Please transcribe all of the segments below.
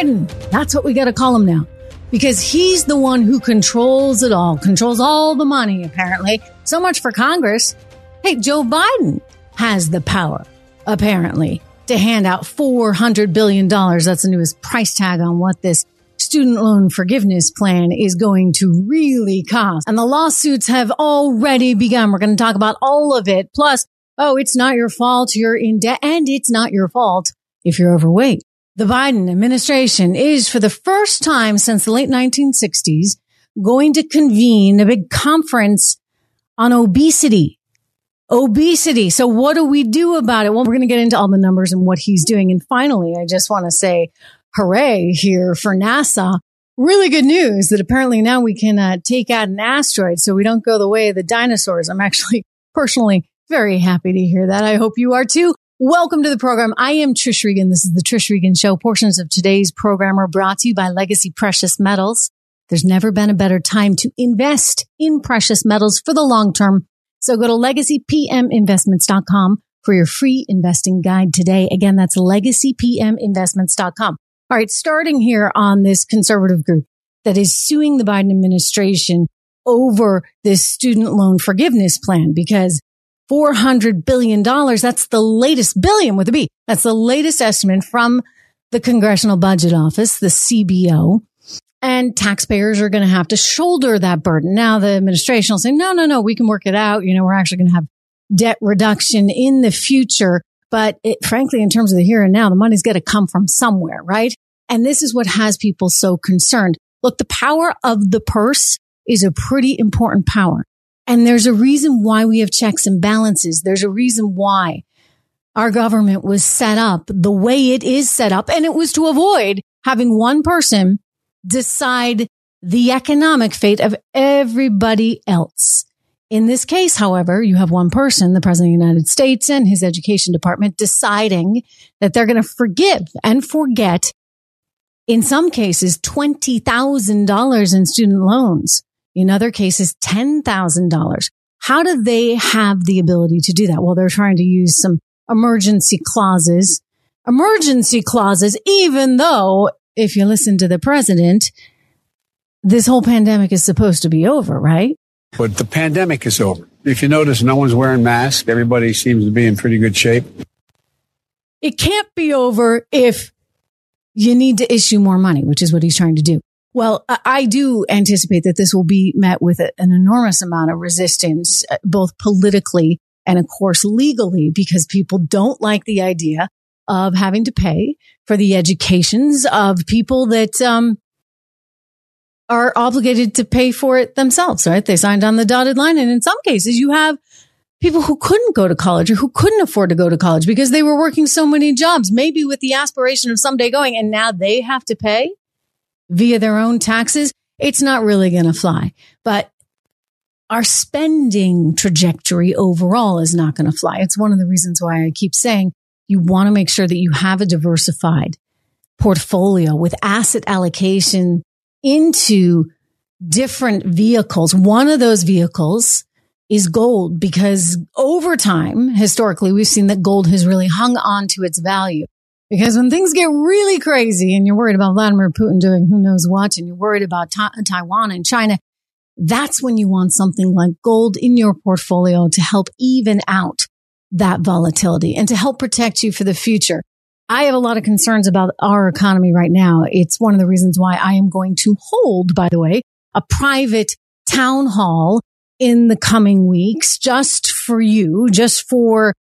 Biden. That's what we got to call him now because he's the one who controls it all, controls all the money, apparently. So much for Congress. Hey, Joe Biden has the power, apparently, to hand out $400 billion. That's the newest price tag on what this student loan forgiveness plan is going to really cost. And the lawsuits have already begun. We're going to talk about all of it. Plus, oh, it's not your fault. You're in debt and it's not your fault if you're overweight. The Biden administration is for the first time since the late 1960s going to convene a big conference on obesity. Obesity. So what do we do about it? Well, we're going to get into all the numbers and what he's doing. And finally, I just want to say hooray here for NASA. Really good news that apparently now we can uh, take out an asteroid so we don't go the way of the dinosaurs. I'm actually personally very happy to hear that. I hope you are too. Welcome to the program. I am Trish Regan. This is the Trish Regan Show. Portions of today's program are brought to you by Legacy Precious Metals. There's never been a better time to invest in precious metals for the long term. So go to legacypminvestments.com for your free investing guide today. Again, that's legacypminvestments.com. All right. Starting here on this conservative group that is suing the Biden administration over this student loan forgiveness plan because $400 billion. That's the latest billion with a B. That's the latest estimate from the Congressional Budget Office, the CBO. And taxpayers are going to have to shoulder that burden. Now the administration will say, no, no, no, we can work it out. You know, we're actually going to have debt reduction in the future. But it, frankly, in terms of the here and now, the money's got to come from somewhere, right? And this is what has people so concerned. Look, the power of the purse is a pretty important power. And there's a reason why we have checks and balances. There's a reason why our government was set up the way it is set up. And it was to avoid having one person decide the economic fate of everybody else. In this case, however, you have one person, the president of the United States and his education department deciding that they're going to forgive and forget in some cases $20,000 in student loans in other cases, $10,000. How do they have the ability to do that? Well, they're trying to use some emergency clauses, emergency clauses, even though if you listen to the president, this whole pandemic is supposed to be over, right? But the pandemic is over. If you notice, no one's wearing masks. Everybody seems to be in pretty good shape. It can't be over if you need to issue more money, which is what he's trying to do. Well, I do anticipate that this will be met with an enormous amount of resistance, uh, both politically and of course legally, because people don't like the idea of having to pay for the educations of people that, um, are obligated to pay for it themselves, right? They signed on the dotted line. And in some cases, you have people who couldn't go to college or who couldn't afford to go to college because they were working so many jobs, maybe with the aspiration of someday going, and now they have to pay via their own taxes, it's not really going to fly. But our spending trajectory overall is not going to fly. It's one of the reasons why I keep saying you want to make sure that you have a diversified portfolio with asset allocation into different vehicles. One of those vehicles is gold because over time, historically, we've seen that gold has really hung on to its value. Because when things get really crazy and you're worried about Vladimir Putin doing who knows what, and you're worried about ta- Taiwan and China, that's when you want something like gold in your portfolio to help even out that volatility and to help protect you for the future. I have a lot of concerns about our economy right now. It's one of the reasons why I am going to hold, by the way, a private town hall in the coming weeks just for you, just for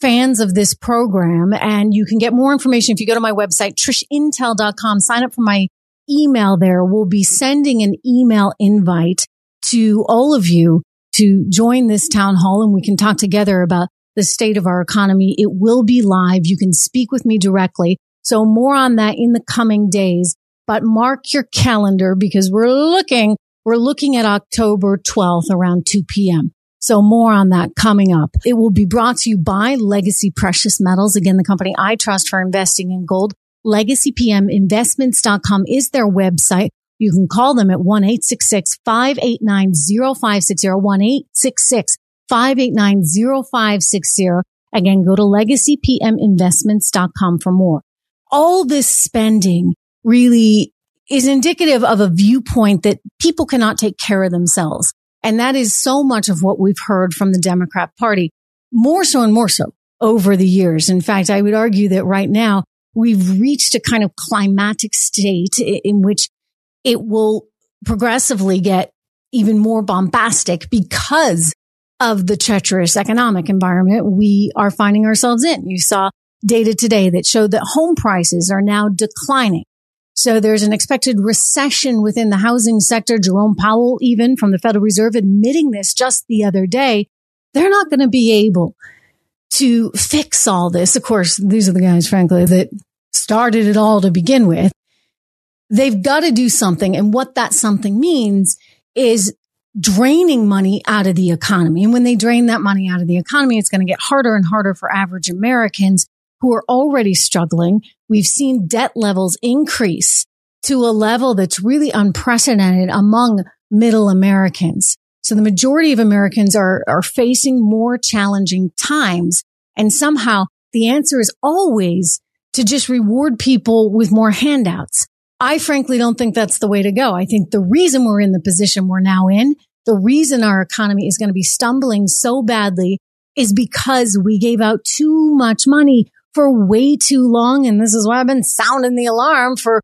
fans of this program. And you can get more information if you go to my website, trishintel.com, sign up for my email there. We'll be sending an email invite to all of you to join this town hall and we can talk together about the state of our economy. It will be live. You can speak with me directly. So more on that in the coming days, but mark your calendar because we're looking, we're looking at October 12th around 2 p.m. So more on that coming up. It will be brought to you by Legacy Precious Metals. Again, the company I trust for investing in gold. LegacyPMInvestments.com is their website. You can call them at 1-866-589-0560, 1-866-589-0560. Again, go to LegacyPMInvestments.com for more. All this spending really is indicative of a viewpoint that people cannot take care of themselves. And that is so much of what we've heard from the Democrat party, more so and more so over the years. In fact, I would argue that right now we've reached a kind of climatic state in which it will progressively get even more bombastic because of the treacherous economic environment we are finding ourselves in. You saw data today that showed that home prices are now declining. So there's an expected recession within the housing sector. Jerome Powell, even from the Federal Reserve, admitting this just the other day. They're not going to be able to fix all this. Of course, these are the guys, frankly, that started it all to begin with. They've got to do something. And what that something means is draining money out of the economy. And when they drain that money out of the economy, it's going to get harder and harder for average Americans who are already struggling. We've seen debt levels increase to a level that's really unprecedented among middle Americans. So the majority of Americans are, are facing more challenging times. And somehow the answer is always to just reward people with more handouts. I frankly don't think that's the way to go. I think the reason we're in the position we're now in, the reason our economy is going to be stumbling so badly is because we gave out too much money for way too long. And this is why I've been sounding the alarm for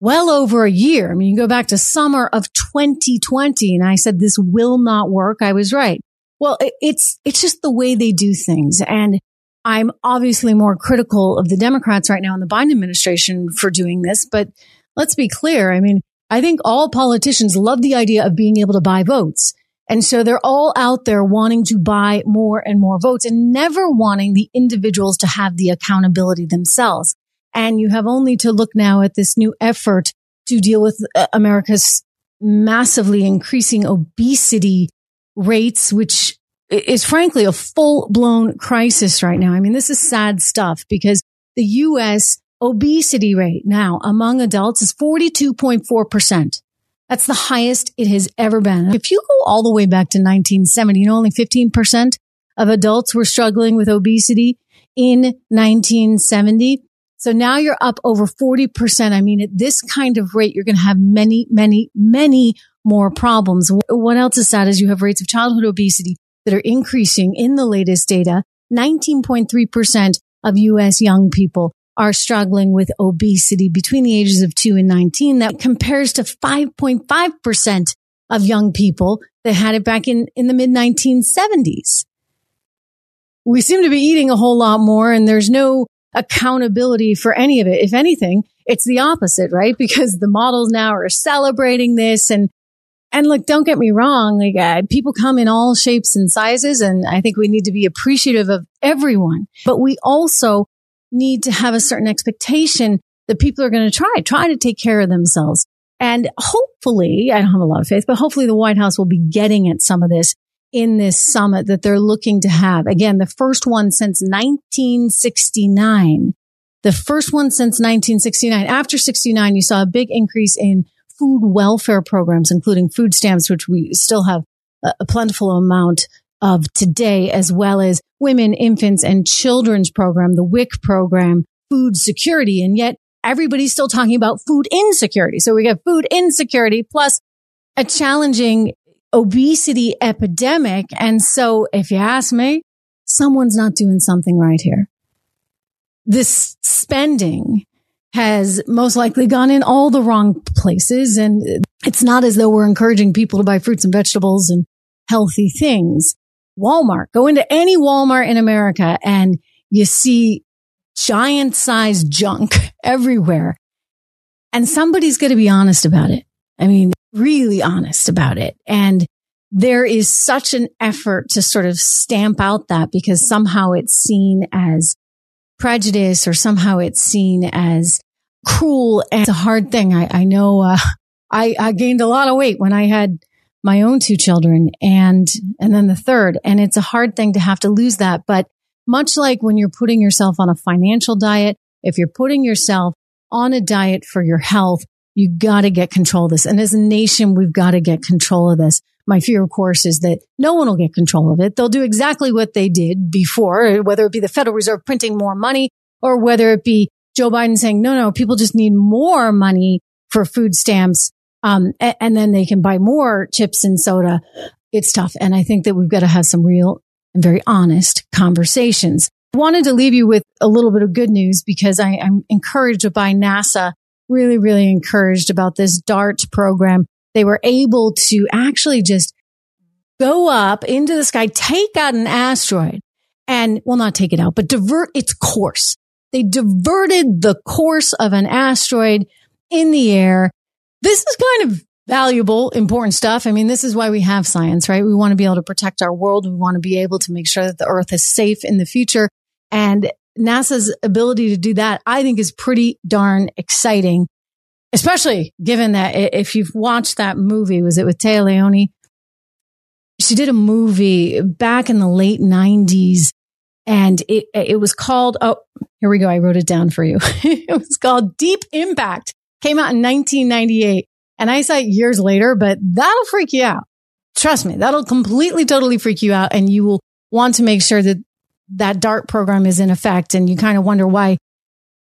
well over a year. I mean, you go back to summer of 2020 and I said, this will not work. I was right. Well, it's, it's just the way they do things. And I'm obviously more critical of the Democrats right now in the Biden administration for doing this, but let's be clear. I mean, I think all politicians love the idea of being able to buy votes. And so they're all out there wanting to buy more and more votes and never wanting the individuals to have the accountability themselves. And you have only to look now at this new effort to deal with uh, America's massively increasing obesity rates, which is frankly a full blown crisis right now. I mean, this is sad stuff because the U.S. obesity rate now among adults is 42.4%. That's the highest it has ever been. If you go all the way back to 1970, you know, only 15% of adults were struggling with obesity in 1970. So now you're up over 40%. I mean, at this kind of rate, you're going to have many, many, many more problems. What else is sad is you have rates of childhood obesity that are increasing in the latest data. 19.3% of U.S. young people are struggling with obesity between the ages of 2 and 19. That compares to 5.5% of young people that had it back in, in the mid 1970s. We seem to be eating a whole lot more and there's no accountability for any of it. If anything, it's the opposite, right? Because the models now are celebrating this and and look, don't get me wrong. Like uh, people come in all shapes and sizes. And I think we need to be appreciative of everyone, but we also need to have a certain expectation that people are going to try, try to take care of themselves. And hopefully, I don't have a lot of faith, but hopefully the White House will be getting at some of this in this summit that they're looking to have. Again, the first one since 1969. The first one since 1969. After 69, you saw a big increase in food welfare programs, including food stamps, which we still have a plentiful amount of today, as well as women, infants, and children's program, the WIC program, food security. And yet everybody's still talking about food insecurity. So we got food insecurity plus a challenging obesity epidemic. And so if you ask me, someone's not doing something right here. This spending has most likely gone in all the wrong places. And it's not as though we're encouraging people to buy fruits and vegetables and healthy things. Walmart. Go into any Walmart in America and you see giant sized junk everywhere. And somebody's going to be honest about it. I mean, really honest about it. And there is such an effort to sort of stamp out that because somehow it's seen as prejudice or somehow it's seen as cruel. And it's a hard thing. I, I know, uh, I, I gained a lot of weight when I had my own two children and, and then the third. And it's a hard thing to have to lose that. But much like when you're putting yourself on a financial diet, if you're putting yourself on a diet for your health, you got to get control of this. And as a nation, we've got to get control of this. My fear, of course, is that no one will get control of it. They'll do exactly what they did before, whether it be the Federal Reserve printing more money or whether it be Joe Biden saying, no, no, people just need more money for food stamps. Um, and, and then they can buy more chips and soda. It's tough. And I think that we've got to have some real and very honest conversations. Wanted to leave you with a little bit of good news because I, am encouraged by NASA, really, really encouraged about this DART program. They were able to actually just go up into the sky, take out an asteroid and, well, not take it out, but divert its course. They diverted the course of an asteroid in the air. This is kind of valuable, important stuff. I mean, this is why we have science, right? We want to be able to protect our world. We want to be able to make sure that the earth is safe in the future. And NASA's ability to do that, I think is pretty darn exciting, especially given that if you've watched that movie, was it with Téa Leoni? She did a movie back in the late nineties and it, it was called, oh, here we go. I wrote it down for you. it was called Deep Impact. Came out in 1998. And I saw it years later, but that'll freak you out. Trust me, that'll completely, totally freak you out. And you will want to make sure that that DART program is in effect. And you kind of wonder why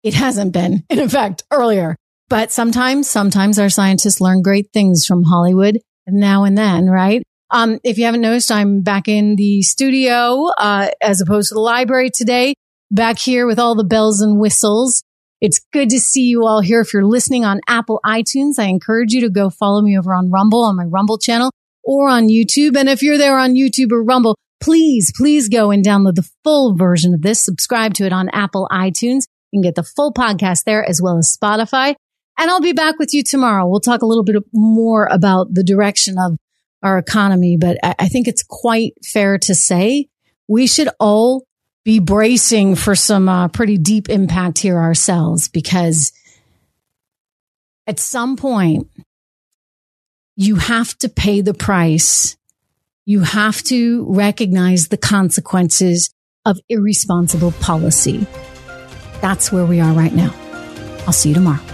it hasn't been in effect earlier. But sometimes, sometimes our scientists learn great things from Hollywood now and then, right? Um, if you haven't noticed, I'm back in the studio, uh, as opposed to the library today, back here with all the bells and whistles. It's good to see you all here. If you're listening on Apple iTunes, I encourage you to go follow me over on Rumble on my Rumble channel or on YouTube. And if you're there on YouTube or Rumble, please, please go and download the full version of this. Subscribe to it on Apple iTunes. You can get the full podcast there as well as Spotify. And I'll be back with you tomorrow. We'll talk a little bit more about the direction of our economy, but I think it's quite fair to say we should all be bracing for some uh, pretty deep impact here ourselves because at some point you have to pay the price. You have to recognize the consequences of irresponsible policy. That's where we are right now. I'll see you tomorrow.